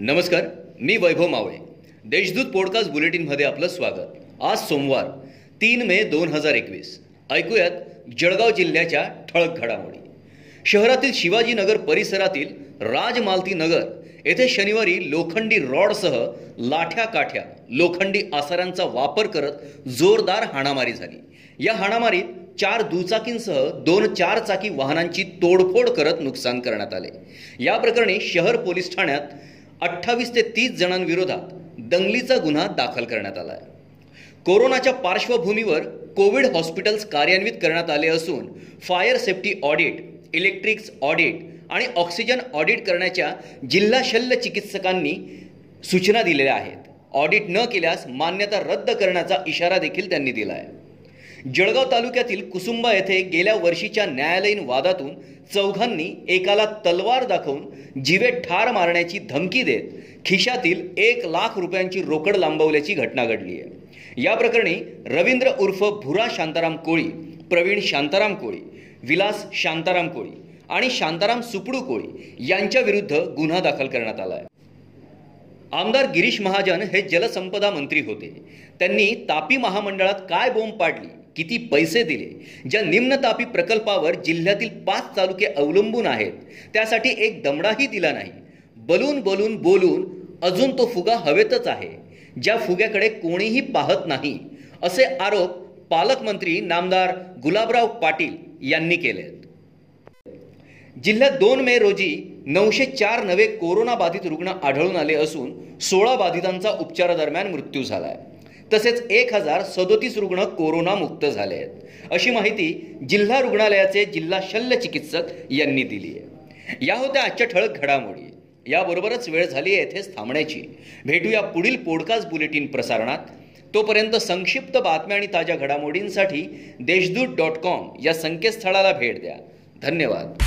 नमस्कार मी वैभव मावळे. देशदूत पॉडकास्ट बुलेटिनमध्ये आपलं स्वागत. आज सोमवार तीन मे दोन हजार एकवीस. ऐकूयात जळगाव जिल्ह्याच्या ठळक घडामोडी. शहरातील शिवाजीनगर परिसरातील राजमालती नगर येथे शनिवारी लोखंडी रॉडसह लाठ्या काठ्या लोखंडी आसारांचा वापर करत जोरदार हाणामारी झाली. या हाणामारीत चार दुचाकींसह दोन चार चाकी वाहनांची तोडफोड करत नुकसान करण्यात आले. या प्रकरणी शहर पोलीस ठाण्यात अठ्ठावीस ते तीस जणांविरोधात दंगलीचा गुन्हा दाखल करण्यात आला आहे कोरोनाच्या पार्श्वभूमीवर कोविड हॉस्पिटल्स कार्यान्वित करण्यात आले असून fire safety audit electrics audit आणि ऑक्सिजन ऑडिट करण्याच्या जिल्हा शल्य चिकित्सकांनी सूचना दिलेल्या आहेत. ऑडिट न केल्यास मान्यता रद्द करण्याचा इशारा देखील त्यांनी दिला आहे जळगाव तालुक्यातील कुसुंबा येथे गेल्या वर्षीच्या न्यायालयीन वादातून चौघांनी एकाला तलवार दाखवून जीवे ठार मारण्याची धमकी देत खिशातील एक लाख रुपयांची रोकड लांबवल्याची घटना घडली आहे. या प्रकरणी रवींद्र उर्फ भुरा शांताराम कोळी प्रवीण शांताराम कोळी विलास शांताराम कोळी आणि शांताराम सुपडू कोळी यांच्या विरुद्ध गुन्हा दाखल करण्यात आला आहे. आमदार गिरीश महाजन हे जलसंपदा मंत्री होते. त्यांनी तापी महामंडळात काय बोंब पाडली? किती पैसे दिले? ज्या निम्नतापी प्रकल्पावर जिल्ह्यातील पाच तालुके अवलंबून आहेत त्यासाठी एक दमडाही दिला नाही. बलून बलून बोलून अजून तो फुगा हवेतच आहे. ज्या फुग्याकडे कोणीही पाहत नाही असे आरोप पालकमंत्री नामदार गुलाबराव पाटील यांनी केले जिल्ह्यात दोन मे रोजी नऊशे चार नवे कोरोना बाधित रुग्ण आढळून आले असून सोळा बाधितांचा उपचारादरम्यान मृत्यू झाला आहे तसेच एक हजार सदोतीस रुग्ण कोरोनामुक्त झाले आहेत. अशी माहिती जिल्हा रुग्णालयाचे जिल्हा शल्य चिकित्सक यांनी दिली आहे. या होत्या आजच्या ठळक घडामोडी. याबरोबरच वेळ झाली आहे येथेच थांबण्याची. भेटूया पुढील पॉडकास्ट बुलेटिन प्रसारणात. तोपर्यंत संक्षिप्त बातम्या आणि ताज्या घडामोडींसाठी देशदूत डॉट कॉम या संकेतस्थळाला भेट द्या. धन्यवाद.